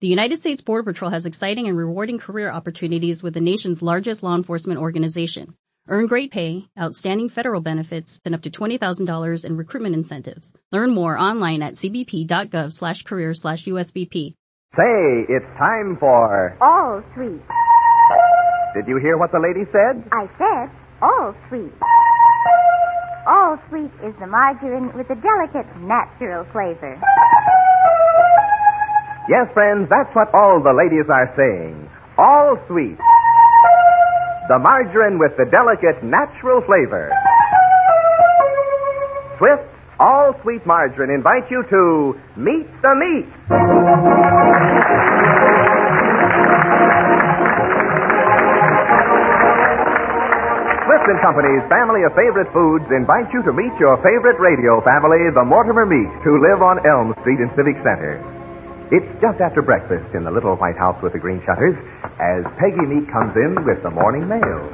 The United States Border Patrol has exciting and rewarding career opportunities with the nation's largest law enforcement organization. Earn great pay, outstanding federal benefits, and up to $20,000 in recruitment incentives. Learn more online at cbp.gov slash career slash USBP. Say, it's time for. All sweet. Did you hear what the lady said? I said all sweet. All sweet is the margarine with a delicate natural flavor. Yes, friends, that's what all the ladies are saying. All sweet. The margarine with the delicate natural flavor. Swift All Sweet Margarine invites you to Meet the Meeks. Swift and Company's family of favorite foods invite you to meet your favorite radio family, the Mortimer Meeks, who live on Elm Street in Civic Center. It's just after breakfast in the little white house with the green shutters as Peggy Meek comes in with the morning mail.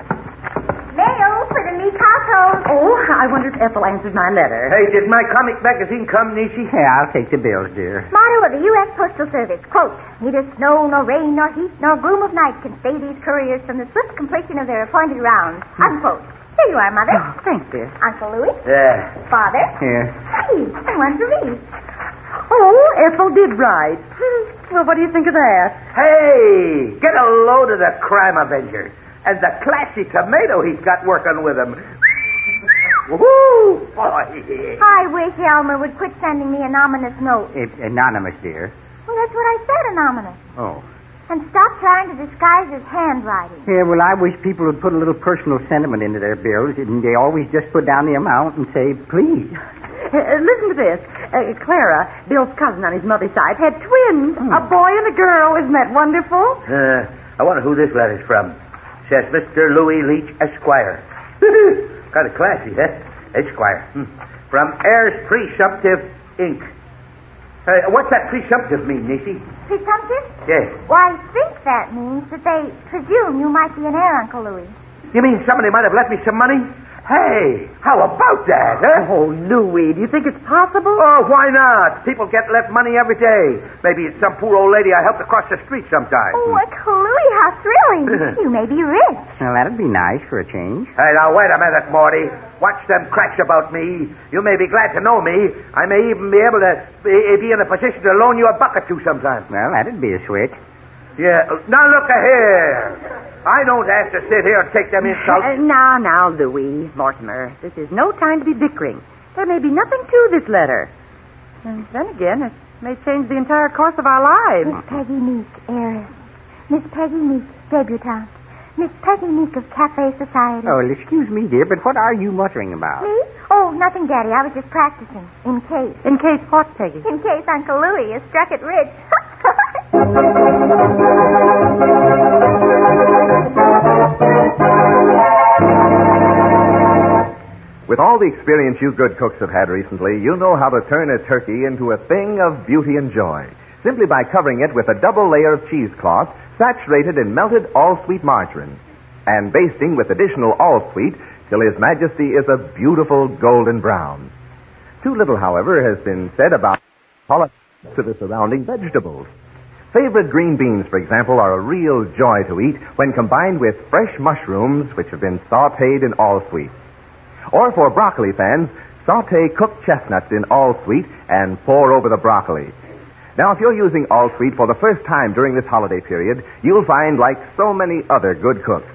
Mail for the Meek household. Oh, I wonder if Ethel answered my letter. Hey, did my comic magazine come, Niecy? Yeah, I'll take the bills, dear. Motto of the U.S. Postal Service, quote, Neither snow, nor rain, nor heat, nor gloom of night can stay these couriers from the swift completion of their appointed rounds, hmm. unquote. Here you are, Mother. Oh, thanks, dear. Uncle Louis. Yeah. Father. Here. Hey, and one for me. Oh, Ethel did. Hmm. Well, what do you think of that? Hey, get a load of the crime avenger and the classy tomato he's got working with him. Woo, boy. I wish Elmer would quit sending me an ominous note. It's anonymous, dear. Well, that's what I said, anonymous. Oh. And stop trying to disguise his handwriting. Yeah, well, I wish people would put a little personal sentiment into their bills, and they always just put down the amount and say, please. Uh, listen to this. Uh, Clara, Bill's cousin on his mother's side, had twins. A boy and a girl. Isn't that wonderful? Uh, I wonder who this letter's from. Says Mr. Louis Leach, Esquire. kind of classy, huh? Esquire. Hmm. From Heirs Presumptive, Inc. Uh, what's that presumptive mean, Niecy? Presumptive? Yes. Well, I think that means that they presume you might be an heir, Uncle Louis. You mean somebody might have left me some money? Hey, how about that, huh? Oh, Louis, do you think it's possible? Oh, why not? People get left money every day. Maybe it's some poor old lady I helped across the street sometime. Oh, Uncle Louis, how thrilling. you may be rich. Well, that'd be nice for a change. Hey, now wait a minute, Morty. Watch them cracks about me. You may be glad to know me. I may even be able to be, be in a position to loan you a buck or two sometime. Well, that'd be a switch. Yeah. Now look here. I don't have to sit here and take them insults. Uh, now, now, Louis, Mortimer, this is no time to be bickering. There may be nothing to this letter. And then again, it may change the entire course of our lives. Miss Peggy Meek, heiress. Miss Peggy Meek, debutante. Miss Peggy Meek of Cafe Society. Oh, well, excuse me, dear, but what are you muttering about? Me? Oh, nothing, Daddy. I was just practicing. In case. In case what, Peggy? In case Uncle Louis is struck it rich. With all the experience you good cooks have had recently, you know how to turn a turkey into a thing of beauty and joy. Simply by covering it with a double layer of cheesecloth saturated in melted all-sweet margarine and basting with additional all-sweet till His Majesty is a beautiful golden brown. Too little, however, has been said about to the surrounding vegetables. Favorite green beans, for example, are a real joy to eat when combined with fresh mushrooms which have been sauteed in all-sweet. Or for broccoli fans, saute cooked chestnuts in all sweet and pour over the broccoli. Now, if you're using all sweet for the first time during this holiday period, you'll find, like so many other good cooks,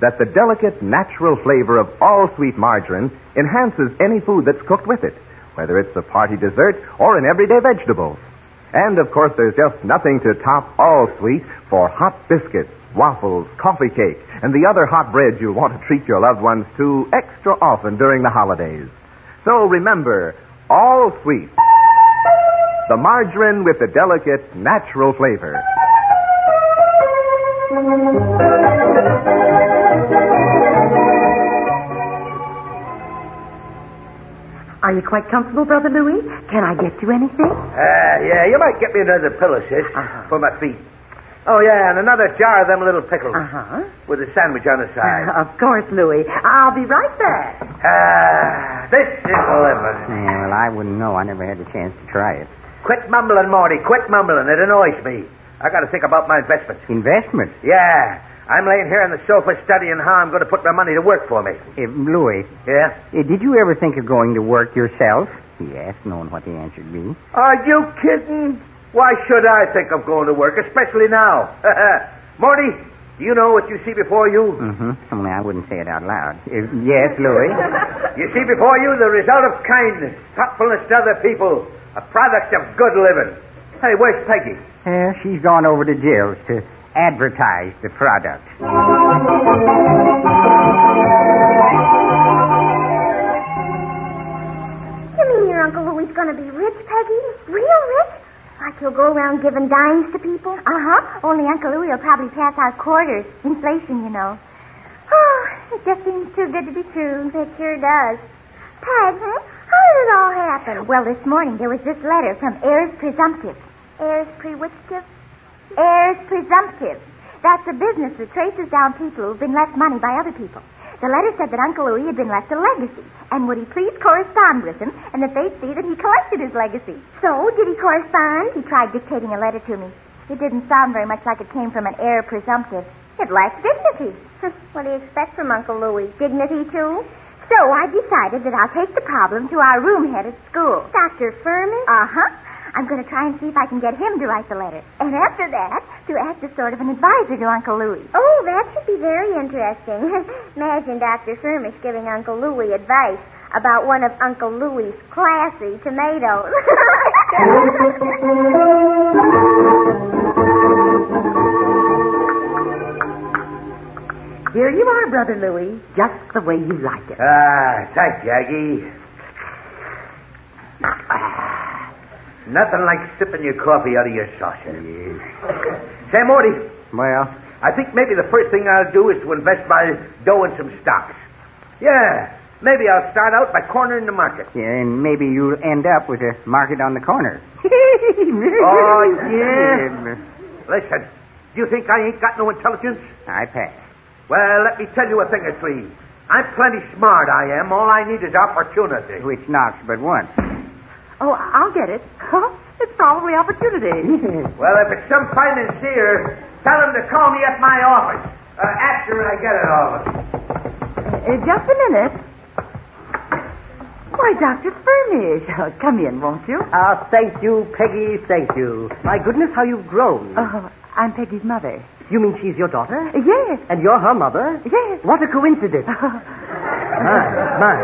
that the delicate natural flavor of all sweet margarine enhances any food that's cooked with it, whether it's a party dessert or an everyday vegetable. And of course, there's just nothing to top all sweet for hot biscuits, waffles, coffee cake, and the other hot breads you'll want to treat your loved ones to extra often during the holidays. So remember, all sweet. The margarine with the delicate natural flavor. Are you quite comfortable, Brother Louis? Can I get you anything? Uh, yeah, you might get me another pillow, sis, Uh-huh. for my feet. Oh, yeah, and another jar of them little pickles Uh-huh. with a sandwich on the side. Of course, Louis. I'll be right back. Ah, this is living. Yeah, well, I wouldn't know. I never had the chance to try it. Quit mumbling, Morty. Quit mumbling. It annoys me. I got to think about my investments. Investments? Yeah, I'm laying here on the sofa studying how I'm going to put my money to work for me. Uh, Louis, Yeah? uh, did you ever think of going to work yourself? He asked, knowing what the answer'd be. Are you kidding? Why should I think of going to work, especially now? Morty, do you know what you see before you? Mm-hmm. Only I wouldn't say it out loud. Uh, yes, Louis? You see before you the result of kindness, thoughtfulness to other people, a product of good living. Hey, where's Peggy? Uh, she's gone over to Jill's to advertise the product. You mean your Uncle Louie's going to be rich, Peggy? Real rich? Like he'll go around giving dimes to people? Uh-huh. Only Uncle Louie will probably pass out quarters. Inflation, you know. Oh, it just seems too good to be true. It sure does. Peg, huh? how did it all happen? Well, this morning there was this letter from heirs presumptive. Heirs pre-whichtive? Heirs presumptive. That's a business that traces down people who've been left money by other people. The letter said that Uncle Louis had been left a legacy, and would he please correspond with him, and that they'd see that he collected his legacy. So, did he correspond? He tried dictating a letter to me. It didn't sound very much like it came from an heir presumptive. It lacked dignity. what do you expect from Uncle Louie? Dignity, too? So I decided that I'll take the problem to our room head at school. Dr. Furman? Uh-huh. I'm going to try and see if I can get him to write the letter. And after that, to act as sort of an advisor to Uncle Louis. Oh, that should be very interesting. Imagine Dr. Furmish giving Uncle Louis advice about one of Uncle Louis' classy tomatoes. Here you are, Brother Louis, just the way you like it. Ah, thanks, Aggie. Ah, nothing like sipping your coffee out of your saucer. Yes. Say, Morty, Well, I think maybe the first thing I'll do is to invest my dough in some stocks. Yeah, maybe I'll start out by cornering the market. yeah, and maybe you'll end up with a market on the corner. Oh, yeah? Listen, do you think I ain't got no intelligence? I pass. Well, let me tell you a thing or three. I'm plenty smart, I am. All I need is opportunity. Which knocks but once. Oh, I'll get it. it's probably opportunity. Well, if it's some financier, tell him to call me at my office uh, after I get it all. Uh, just a minute. Why, Dr. Furnish. Uh, come in, won't you? Ah, thank you, Peggy, thank you. My goodness, how you've grown. Oh, I'm Peggy's mother. you mean she's your daughter? Uh, yes, And you're her mother? yes. What a coincidence. my, my.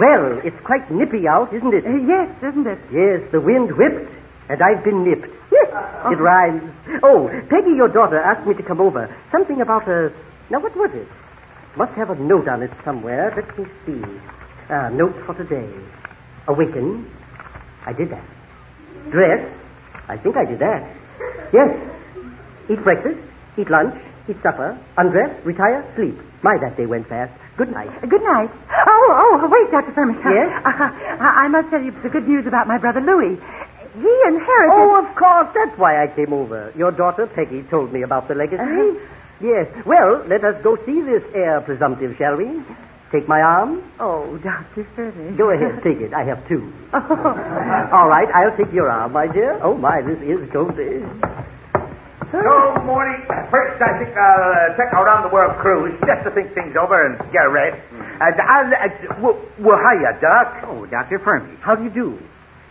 Well, it's quite nippy out, isn't it? Uh, yes, isn't it? Yes, the wind whipped, and I've been nipped. Yes, it rhymes. Oh, Peggy, your daughter, asked me to come over. Something about a. Now, what was it? Must have a note on it somewhere. Let me see. Ah, note for today. Awaken. I did that. Dress. I think I did that. Yes. Eat breakfast. Eat lunch. Eat supper. Undress. Retire. Sleep. My, that day went fast. Good night. Good night. Oh, oh, wait, Dr. Furman. Yes? Uh, I, must tell you the good news about my brother Louis. He inherited. Oh, of course. That's why I came over. Your daughter, Peggy, told me about the legacy. Uh-huh. Yes. Well, let us go see this heir presumptive, shall we? Take my arm. Oh, Dr. Furman. Go ahead, take it. I have two. All right, I'll take your arm, my dear. Oh, my, this is cozy. So, Morty, first I think I'll uh, take a round the world cruise just to think things over and get ready. And I'll. Uh, well, well, hiya, Doc. Oh, Dr. Furby. How do you do?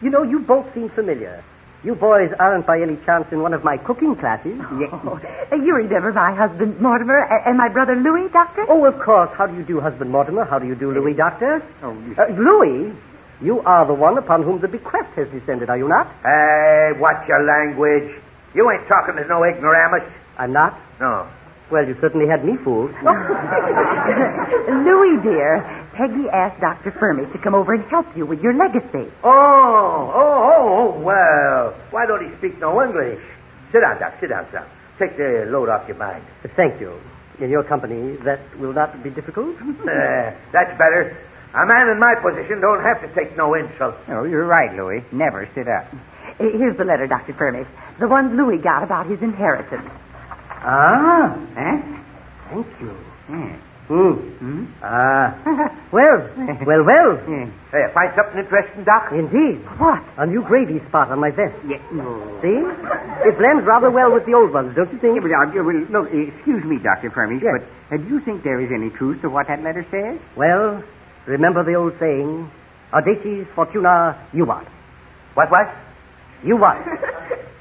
You know, you both seem familiar. You boys aren't by any chance in one of my cooking classes. Oh, uh, you remember my husband Mortimer and my brother Louis, Doctor? Oh, of course. How do you do, husband Mortimer? How do you do, Louis, doctor? Oh, you- Uh, Louis, you are the one upon whom the bequest has descended, are you not? Hey, watch your language. You ain't talking to no ignoramus. I'm not? No. Well, you certainly had me fooled. Louis, dear, Peggy asked Dr. Fermi to come over and help you with your legacy. Oh, oh, oh, oh, well. Why don't he speak no English? Sit down, Doc. Sit down, son. take the load off your mind. Thank you. In your company, that will not be difficult? Uh, that's better. A man in my position don't have to take no insult. Oh, you're right, Louis. Never sit up. Here's the letter, Dr. Furnace. The one Louis got about his inheritance. Ah, huh? Thank you. Yeah. Hmm. Hmm? Ah. well, well, well. Yeah. Hey, find something interesting, Doc? Indeed. What? A new gravy spot on my vest. Yeah. See? It blends rather well with the old ones, don't you think? Yeah, but, uh, well, look, excuse me, Dr. Fermi, Yes. but uh, do you think there is any truth to what that letter says? Well, remember the old saying, Audaces fortuna you juvat. What, what? You Juvat.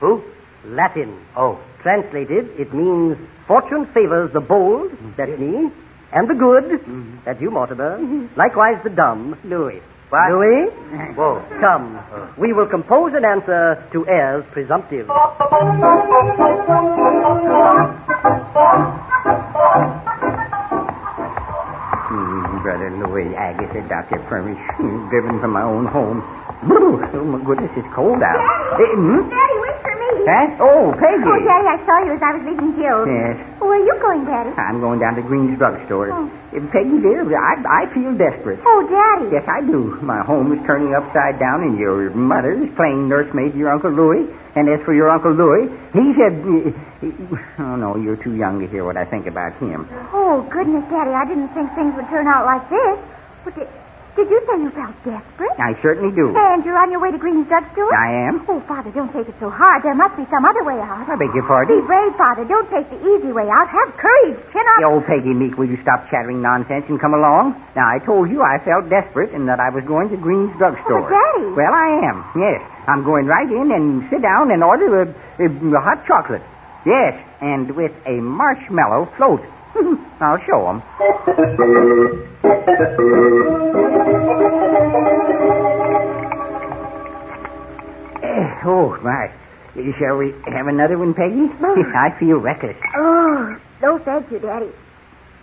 Who? Latin. Oh. Translated, it means fortune favors the bold, that's me, and the good, that's you, Mortimer. Likewise the dumb, Louis. What? Louis, Whoa. come. We will compose an answer to heirs presumptive. Hmm, Brother Louis Agassiz, Dr. Fermi, driven from my own home. Oh, my goodness, it's cold out. Eh, hmm? Daddy, Oh, Peggy. Oh, Daddy, I saw you as I was leaving Jill's. Yes. Where are you going, Daddy? I'm going down to Green's drugstore. Oh. Peggy, dear, I, I feel desperate. Oh, Daddy. Yes, I do. My home is turning upside down, and your mother is playing nursemaid to your Uncle Louis. And as for your Uncle Louis, he said. Oh, no, you're too young to hear what I think about him. Oh, goodness, Daddy, I didn't think things would turn out like this. But did, did you say you felt desperate? I certainly do. And you're on your way to Green's drugstore? I am. Oh, Father, don't take it so hard. There must be some other way out. I beg your pardon? Be brave, Father. Don't take the easy way out. Have courage. Chin up. Oh, Peggy Meek, will you stop chattering nonsense and come along? Now, I told you I felt desperate and that I was going to Green's drugstore. Oh, Daddy. Well, I am. Yes. I'm going right in and sit down and order a, a hot chocolate. Yes, and with a marshmallow float. I'll show 'em. Eh, oh, my. Shall we have another one, Peggy? I feel reckless. Oh, no, thank you, Daddy.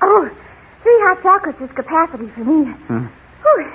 Oh, three hot chocolates is capacity for me. Hmm. Whew.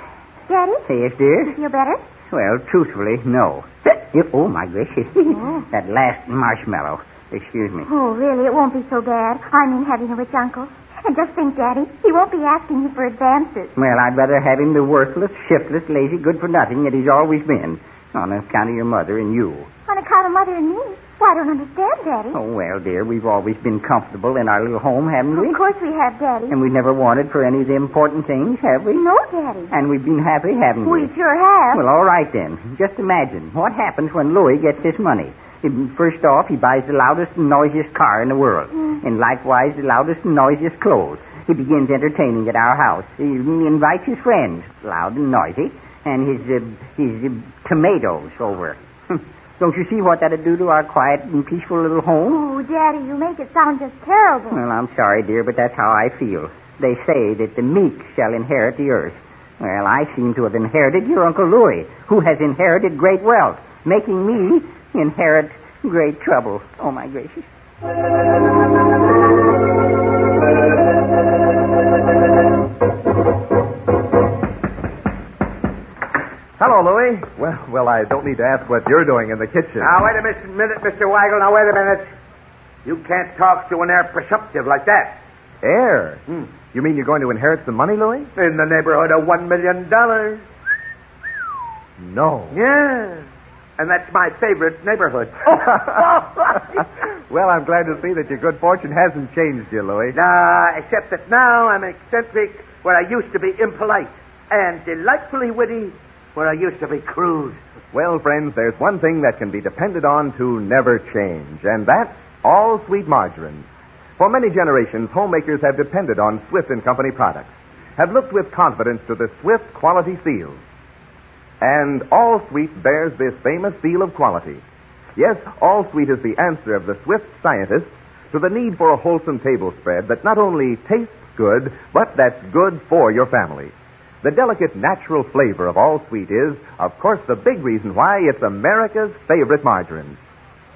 Daddy, Yes, dear? you feel better? Well, truthfully, no. Oh, my gracious. Oh. that last marshmallow. Excuse me. Oh, really, it won't be so bad. I mean, having a rich uncle. And just think, Daddy, he won't be asking you for advances. Well, I'd rather have him the worthless, shiftless, lazy, good for nothing that he's always been. On account of your mother and you. On account of Mother and me. Well, I don't understand, Daddy. Oh, well, dear, we've always been comfortable in our little home, haven't we? Of course we have, Daddy. And we've never wanted for any of the important things, have we? No, Daddy. And we've been happy, haven't we? We sure have. Well, all right then. Just imagine what happens when Louis gets his money. First off, he buys the loudest and noisiest car in the world, and likewise the loudest and noisiest clothes. He begins entertaining at our house. He invites his friends, loud and noisy, and his uh, his uh, tomatoes over. Don't you see what that'd do to our quiet and peaceful little home? Oh, Daddy, you make it sound just terrible. Well, I'm sorry, dear, but that's how I feel. They say that the meek shall inherit the earth. Well, I seem to have inherited your Uncle Louis, who has inherited great wealth, making me inherit great trouble. Oh, my gracious. Hello, Louis. Well, well, I don't need to ask what you're doing in the kitchen. Now, wait a minute, Mr. Weigel. Now, wait a minute. You can't talk to an heir presumptive like that. Heir? Hmm. You mean you're going to inherit some money, Louis? In the neighborhood of one million dollars. No. Yeah. And that's my favorite neighborhood. well, I'm glad to see that your good fortune hasn't changed you, Louis. Nah, except that now I'm eccentric where I used to be impolite and delightfully witty where I used to be crude. Well, friends, there's one thing that can be depended on to never change, and that's all sweet margarine. For many generations, homemakers have depended on Swift and Company products, have looked with confidence to the Swift quality seal. And All Sweet bears this famous seal of quality. Yes, All Sweet is the answer of the Swift scientists to the need for a wholesome table spread that not only tastes good, but that's good for your family. The delicate natural flavor of All Sweet is, of course, the big reason why it's America's favorite margarine.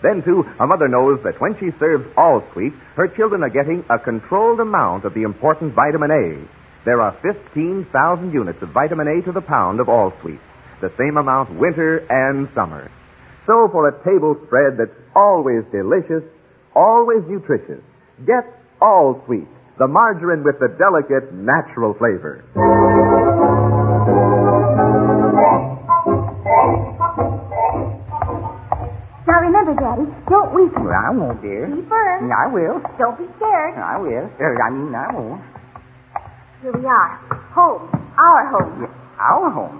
Then, too, a mother knows that when she serves All Sweet, her children are getting a controlled amount of the important vitamin A. There are 15,000 units of vitamin A to the pound of All Sweet, the same amount winter and summer. So, for a table spread that's always delicious, always nutritious. Get All Sweet, the margarine with the delicate natural flavor. Now remember, Daddy, don't weep. Well, I won't, dear. Be firm. I will. Don't be scared. I will. Er, I mean, I won't. Here we are. Home. Our home. Our home.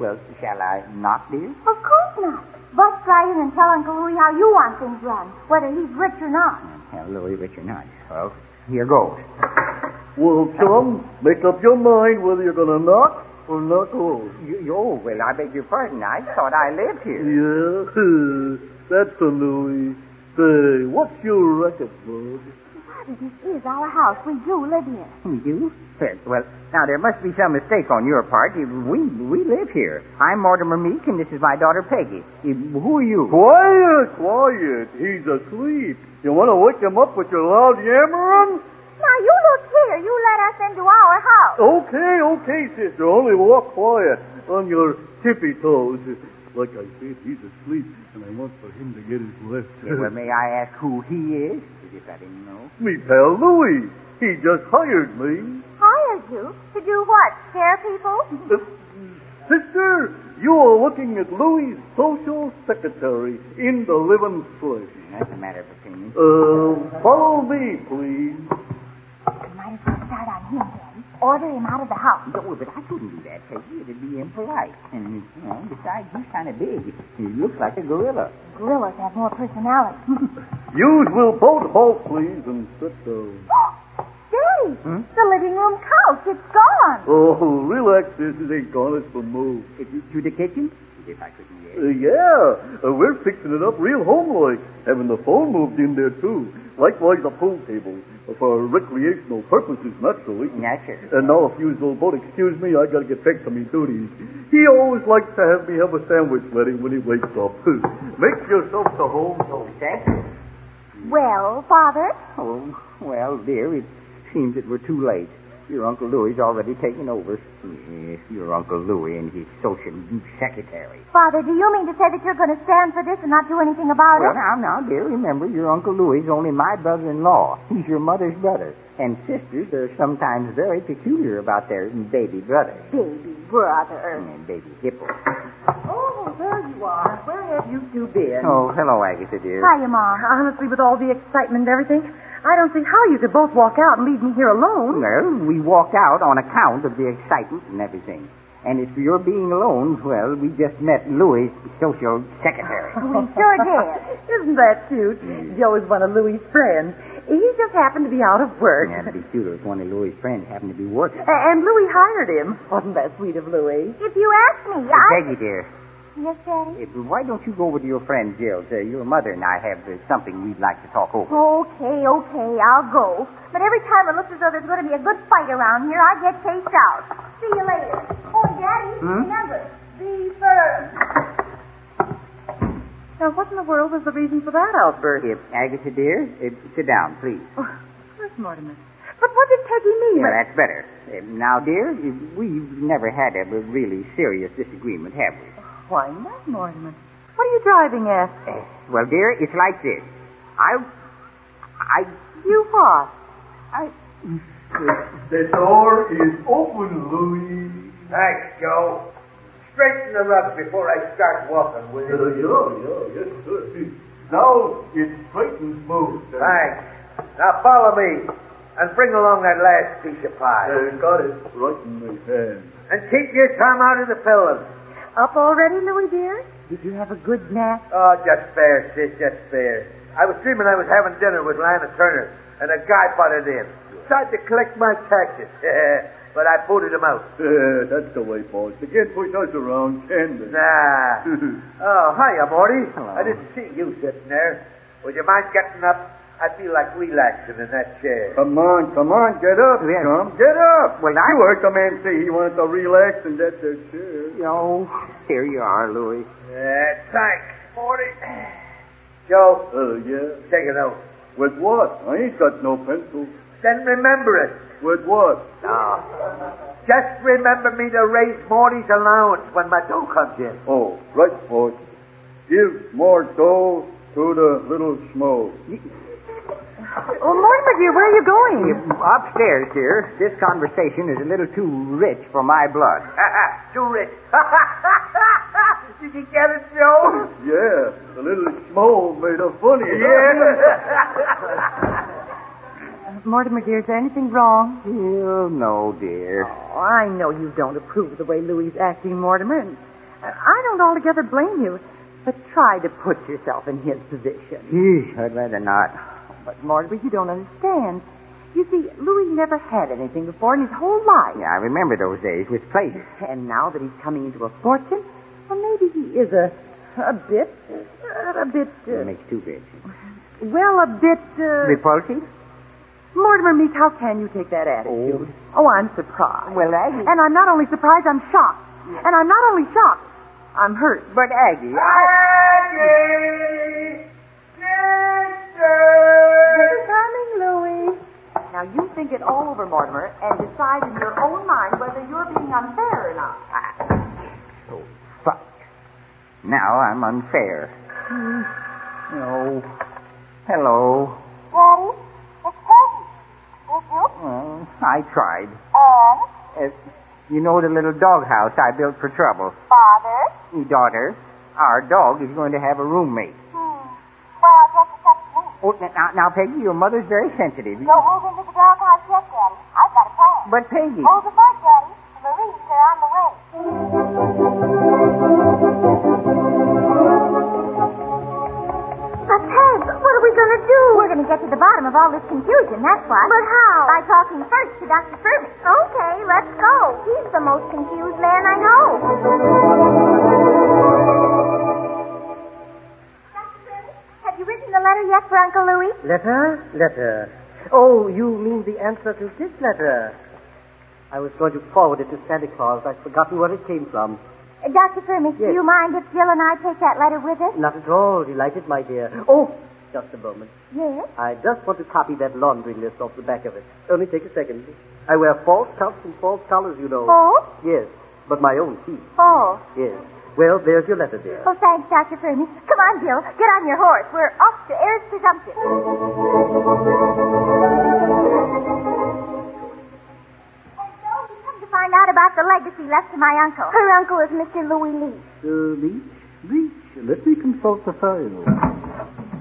Well, shall I not, dear? Of course not. Bust right in and tell Uncle Louie how you want things run, whether he's rich or not. Well, Louis, rich or not. Well, here goes. Well, chum, make up your mind whether you're going to knock or knock off. You, you, oh, well, I beg your pardon. I thought I lived here. Yeah, that's a Louis. Say, what's your racket, bud? Father, this is our house. We do live here. We do? Well, well, now there must be some mistake on your part. We we live here. I'm Mortimer Meek, and this is my daughter Peggy. Who are you? Quiet, quiet. He's asleep. You want to wake him up with your loud yammering? Now, you look here. You let us into our house. Okay, okay, sister. Only walk quiet on your tippy toes. Like I said, he's asleep, and I want for him to get his rest. well, may I ask who he is? If I didn't know. Me pal Louis. He just hired me. Hired you? To do what? Scare people? Uh, sister, you are looking at Louis' social secretary in the living flesh. That's a matter of opinion. Uh, follow me, please. We might as well start on him, Daddy. Order him out of the house. No, but I couldn't do that, Peggy. It'd be impolite. And, you know, besides, he's kind of big. He looks like a gorilla. Gorillas have more personality. You will both halt, please, and sit down. Daddy, Hmm? the living room couch, it's gone. Oh, relax, this it ain't gone. It's been moved. To the kitchen? If I couldn't guess. Uh, yeah, uh, we're fixing it up real homelike, having the phone moved in there too. Likewise, the pool table for recreational purposes, naturally. Yes, sir. And now, if you will both excuse me, I gotta get back to me duties. He always likes to have me have a sandwich ready when he wakes up. Make yourself to home. Thank you. Well, Father, Oh, well, dear, it seems that we're too late. Your Uncle Louis's already taken over. Yes, your Uncle Louis and his social secretary. Father, do you mean to say that you're going to stand for this and not do anything about Well, it? now, now, dear, remember, your Uncle Louis is only my brother-in-law. He's your mother's brother. And sisters are sometimes very peculiar about their baby brothers. Baby brother. And baby hippo. Oh, there you are. Where have you two been? Oh, hello, Agatha, dear. Hiya, Mom. Honestly, with all the excitement and everything, I don't see how you could both walk out and leave me here alone. Well, we walked out on account of the excitement and everything. And as for your being alone, well, we just met Louis' social secretary. We sure did. Isn't that cute? Mm. Joe is one of Louis' friends. He just happened to be out of work. Yeah, to be sure, if one of Louis' friends happened to be working. A- And Louis hired him. Wasn't that sweet of Louis? If you ask me, I... Peggy, dear, Yes, Daddy? why don't you go over to your friend Jill's? Uh, your mother and I have uh, something we'd like to talk over. Okay, okay, I'll go. But every time it looks as though there's going to be a good fight around here, I get chased out. See you later. Oh, Daddy, Hmm? remember, be firm. Now, what in the world was the reason for that outburst? Uh, Agatha, dear, uh, sit down, please. Oh, where's Mortimer? But what did Peggy mean? Yeah, that's better. Uh, now, dear, uh, we've never had a really serious disagreement, have we? Why not, Mortimer? What are you driving at? Uh, well, dear, it's like this. I, I, You what? I. The door is open, Louis. Thanks, Joe. Straighten the rug before I start walking, will Uh, yeah, yeah, yes, sir. Now it's straight and smooth. Thanks. Now follow me and bring along that last piece of pie. Uh, got it right in my hand. And keep your tongue out of the pillows. Up already, Louis dear? Did you have a good nap? Oh, just fair, sis, just fair. I was dreaming I was having dinner with Lana Turner, and a guy butted in. Tried to collect my taxes, but I booted him out. That's the way, boys. They can't push us around, can they? Nah. oh, hiya, Morty. Hello. I didn't see you sitting there. Would you mind getting up? I feel like relaxing in that chair. Come on, come on, get up, Yes. Chum. Get up. Well, I- You heard the man say he wanted to relax in that their chair. Oh, here you are, Louis. Yeah, thanks, Morty. Joe, Uh, yeah. take it out. With what? I ain't got no pencil. Then remember it. With what? No. Just remember me to raise Morty's allowance when my dough comes in. Oh, right, boys. Give more dough to the little schmo. Oh, Mortimer, dear, where are you going? Upstairs, dear. This conversation is a little too rich for my blood. Too rich. Did you get it, Joe? Yeah, the little schmo made a funny. Yeah. Mortimer, dear, is there anything wrong? Oh, no, dear. Oh, I know you don't approve of the way Louis acting, Mortimer, and I don't altogether blame you. But try to put yourself in his position. Eesh, I'd rather not. But, Mortimer, you don't understand. You see, Louis never had anything before in his whole life. Yeah, I remember those days with pleasure. And now that he's coming into a fortune, well, maybe he is a a bit, uh, a bit, It uh, makes two bids. well, a bit. Uh, Repulsive? Mortimer Meek, how can you take that attitude? Oh, I'm surprised. Well, Aggie. And I'm not only surprised, I'm shocked. And I'm not only shocked, I'm hurt. But Aggie, I... Aggie! You're coming, Louis. Now you think it all over, Mortimer, and decide in your own mind whether you're being unfair or not. Oh, fuck. Now I'm unfair. No. Hello. Daddy, it's Peggy. Did you? Well, I tried. And? Uh, you know the little doghouse I built for trouble? Father? Daughter, our dog is going to have a roommate. Hmm. Well, I guess it's up to me. Oh, n- now, now, Peggy, your mother's very sensitive. Don't move into the doghouse yet, Daddy. I've got a plan. But Peggy, oh, Hold the fort, Daddy. The Marines are on the way. But, Peg, what are we going to do? We're going to get to the bottom of all this confusion, that's what. But how? By talking first to Dr. Furby. Okay, let's go. He's the most confused man I know. Letter yet for Uncle Louis? Letter? Letter. Oh, you mean the answer to this letter? I was going to forward it to Santa Claus. I'd forgotten where it came from. Uh, Dr. Furby, do you mind if Jill and I take that letter with us? Not at all. Delighted, my dear. Oh, just a moment. Yes. I just want to copy that laundry list off the back of it. Only take a second. I wear false cuffs and false collars, you know. Oh? Yes, but my own teeth. Oh. Yes. Well, there's your letter, dear. Oh, thanks, Dr. Fermi. Come on, Bill. Get on your horse. We're off to heirs presumptive. And so we come to find out about the legacy left to my uncle. Her uncle is Mr. Louis Lee. Uh, Leach, Leach, let me consult the file.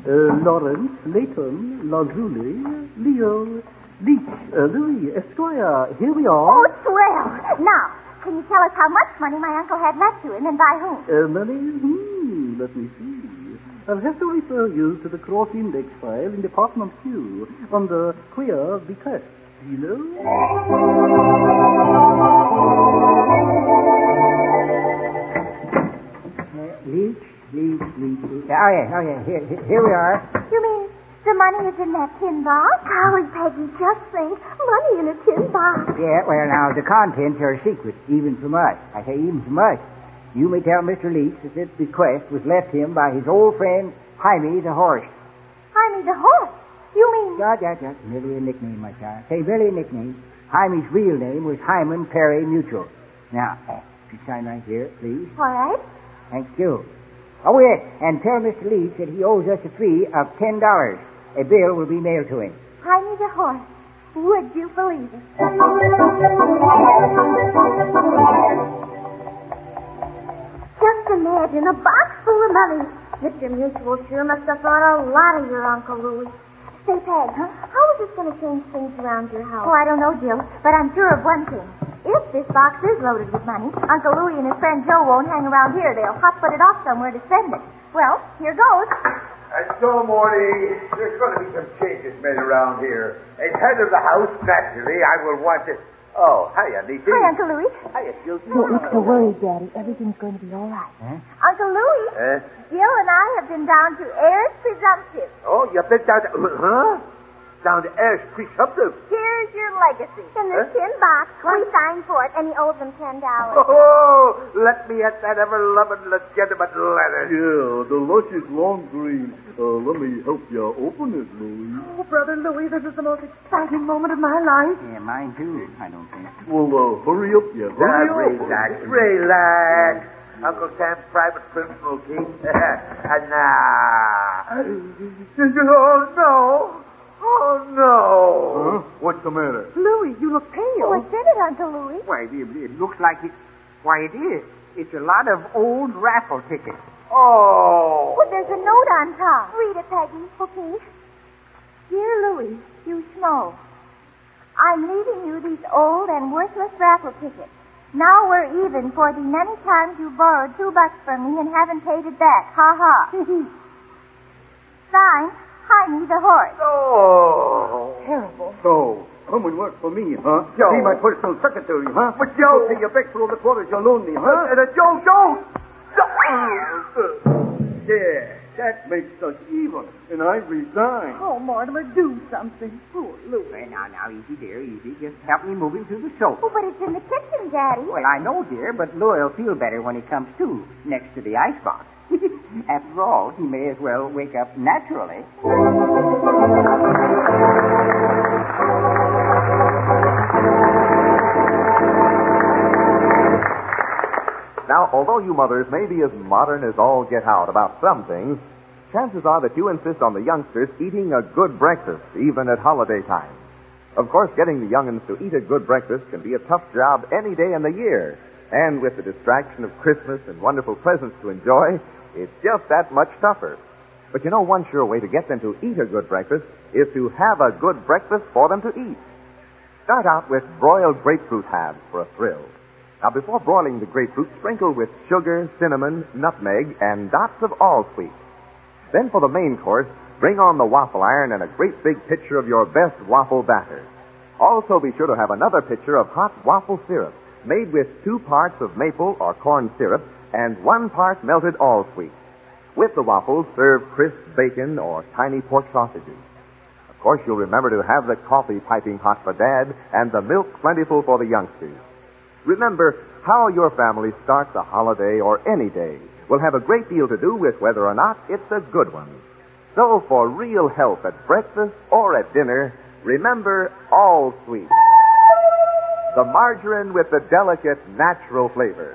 Uh, Lawrence, Layton, Lazuli, Leo, Leach, uh, Louis, Esquire, here we are. Oh, swell. Now, can you tell us how much money my uncle had left to him and by whom? Uh, money? Hmm, let me see. I'll have to refer you to the cross index file in Department Q on the queer bequest. You know? Leach, leech, leach, leach. Oh, yeah, oh, yeah. Here, here- here we are. You mean the money is in that tin box? Golly, Peggy, just think. Money in a tin box. Yeah, well, now, the contents are a secret, even from us. I say even from us. You may tell Mr. Leach that this bequest was left him by his old friend, Hymie the horse. Hymie the horse. You mean... Yeah, yeah, yeah. Merely a nickname, my child. Say, merely a nickname. Hymie's real name was Hyman Perry Mutual. Now, uh, you sign right here, please. All right. Thank you. Oh, yes, and tell Mr. Leach that he owes us a fee of $10. A bill will be mailed to him. I need a horse. Would you believe it? Just imagine a box full of money. Mr. Mutual sure must have thought a lot of your Uncle Louis. Say, Peg, how is this going to change things around your house? Oh, I don't know, Jill, but I'm sure of one thing. If this box is loaded with money, Uncle Louis and his friend Joe won't hang around here. They'll hot foot it off somewhere to spend it. Well, here goes. And so, Morty, there's going to be some changes made around here. As head of the house, naturally, I will want to. Oh, hiya, Niecy. Hi, Uncle Louis. Hiya, Susie. Don't look so worried, Daddy. Everything's going to be all right. Huh? Uncle Louis, Eh? Jill and I have been down to heirs presumptive. Oh, you've been down to. Huh? Down to heirs presumptive. Here's your legacy. In this Huh? tin box. We signed for it, and he owes them ten dollars. Oh, let me at that ever loving legitimate letter. Yeah, the luscious long green. Uh, let me help you open it, Louis. Oh, Brother Louis, this is the most exciting moment of my life. Yeah, mine too, I don't think. Well, uh, hurry up, you. Now, Hurry up. relax, relax. Uncle Sam's private criminal king. and now. Oh, no. Oh, no. Huh? What's the matter? Louis, you look pale. Oh, What's in it, Uncle Louis? Why, it, it looks like it. Why, it is. It's a lot of old raffle tickets. Oh. oh. Well, there's a note on top. Read it, Peggy. Okay. Dear Louis, you know. I'm leaving you these old and worthless raffle tickets. Now we're even for the many times you borrowed two bucks from me and haven't paid it back. Ha ha. Signed, Heine the horse. Oh. Terrible. So, come and work for me, huh? Joe. Be my personal secretary, huh? But, Joe- I'll pay you back for all the quarters you'll loaned me, huh? And Uh, Joe, Joe. Yeah, that makes us even, and I resign. Oh, Mortimer, do something. Poor Louis. Well, now, now, easy, dear, easy. Just help me move him to the sofa. Oh, but it's in the kitchen, Daddy. Well, I know, dear, but Louis will feel better when he comes to, next to the icebox. After all, he may as well wake up naturally. Now, although you mothers may be as modern as all get out about some things, chances are that you insist on the youngsters eating a good breakfast, even at holiday time. Of course, getting the young'uns to eat a good breakfast can be a tough job any day in the year. And with the distraction of Christmas and wonderful presents to enjoy, it's just that much tougher. But you know, one sure way to get them to eat a good breakfast is to have a good breakfast for them to eat. Start out with broiled grapefruit halves for a thrill. Now, before broiling the grapefruit, sprinkle with sugar, cinnamon, nutmeg, and dots of allsweet. Then for the main course, bring on the waffle iron and a great big pitcher of your best waffle batter. Also be sure to have another pitcher of hot waffle syrup, made with two parts of maple or corn syrup and one part melted allsweet. With the waffles, serve crisp bacon or tiny pork sausages. Of course, you'll remember to have the coffee piping hot for Dad and the milk plentiful for the youngsters. Remember, how your family starts a holiday or any day will have a great deal to do with whether or not it's a good one. So, for real help at breakfast or at dinner, remember all sweet. The margarine with the delicate natural flavor.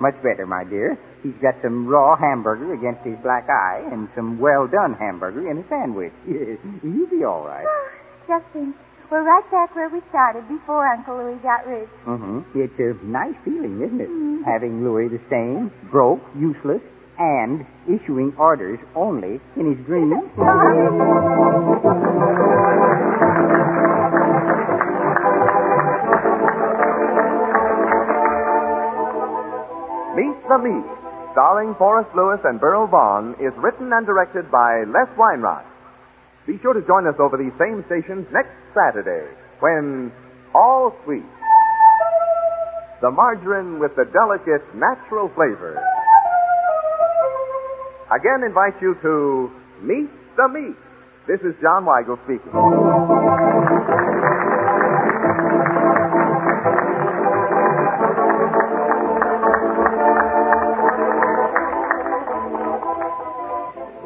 Much better, my dear. He's got some raw hamburger against his black eye and some well done hamburger in a sandwich. He'll be all right. Just think, we're right back where we started before Uncle Louis got rich. Mm-hmm. It's a nice feeling, isn't it? Having Louis the same, broke, useless, and issuing orders only in his dreams. the Meeks, starring Forrest Lewis and Beryl Vaughn, is written and directed by Les Weinrott. Be sure to join us over these same stations next Saturday when All Sweet, the margarine with the delicate natural flavor, again invite you to Meet the Meeks. This is John Weigel speaking.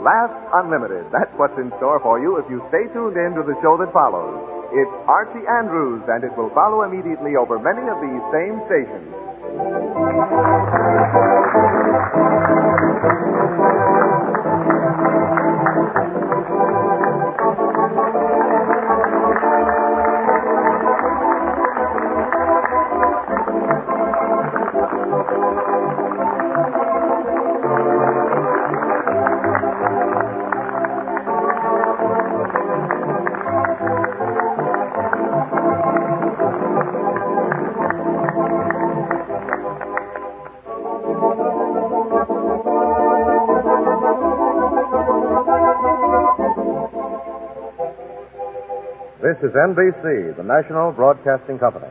Laugh Unlimited. That's what's in store for you if you stay tuned in to the show that follows. It's Archie Andrews, and it will follow immediately over many of these same stations. Is NBC, the national broadcasting company.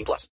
18 plus.